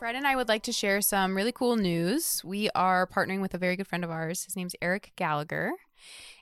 Fred and I would like to share some really cool news. We are partnering with a very good friend of ours. His name's Eric Gallagher.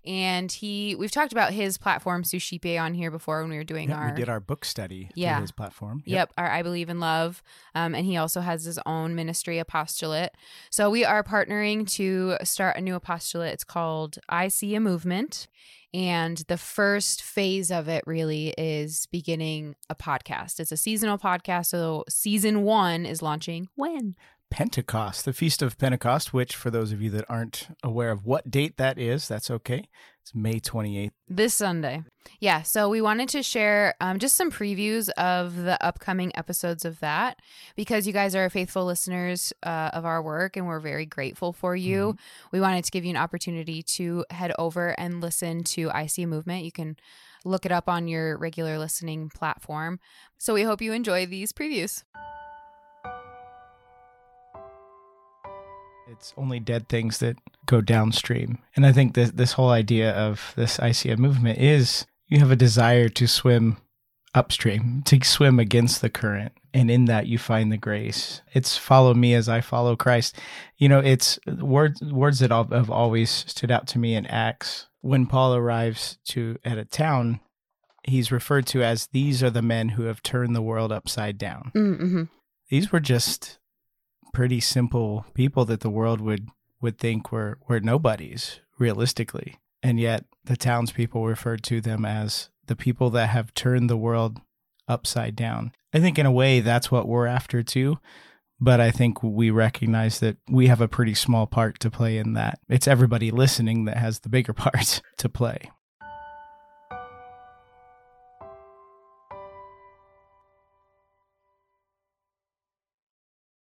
And he, we've talked about his platform Suscipe on here before when we were doing our we did our book study Yeah. his platform. Yep. our I Believe in Love. Um, and he also has his own ministry apostolate. So we are partnering to start a new apostolate. It's called I See a Movement. And the first phase of it really is beginning a podcast. It's a seasonal podcast. So season one is launching when? Pentecost, the Feast of Pentecost, which for those of you that aren't aware of what date that is, that's okay. It's May 28th. This Sunday. Yeah. So we wanted to share um, just some previews of the upcoming episodes of that because you guys are faithful listeners uh, of our work and we're very grateful for you. We wanted to give you an opportunity to head over and listen to I See Movement. You can look it up on your regular listening platform. So we hope you enjoy these previews. It's only dead things that go downstream. And I think this this whole idea of this I See a movement is you have a desire to swim upstream, to swim against the current. And in that you find the grace. It's follow me as I follow Christ. You know, it's words words that have always stood out to me in Acts. When Paul arrives to at a town, he's referred to as these are the men who have turned the world upside down Mm-hmm. these were just pretty simple people that the world would would think were were nobodies realistically. And yet the townspeople referred to them as the people that have turned the world upside down. I think in a way that's what we're after too but i think we recognize that we have a pretty small part to play in that. It's everybody listening that has the bigger part to play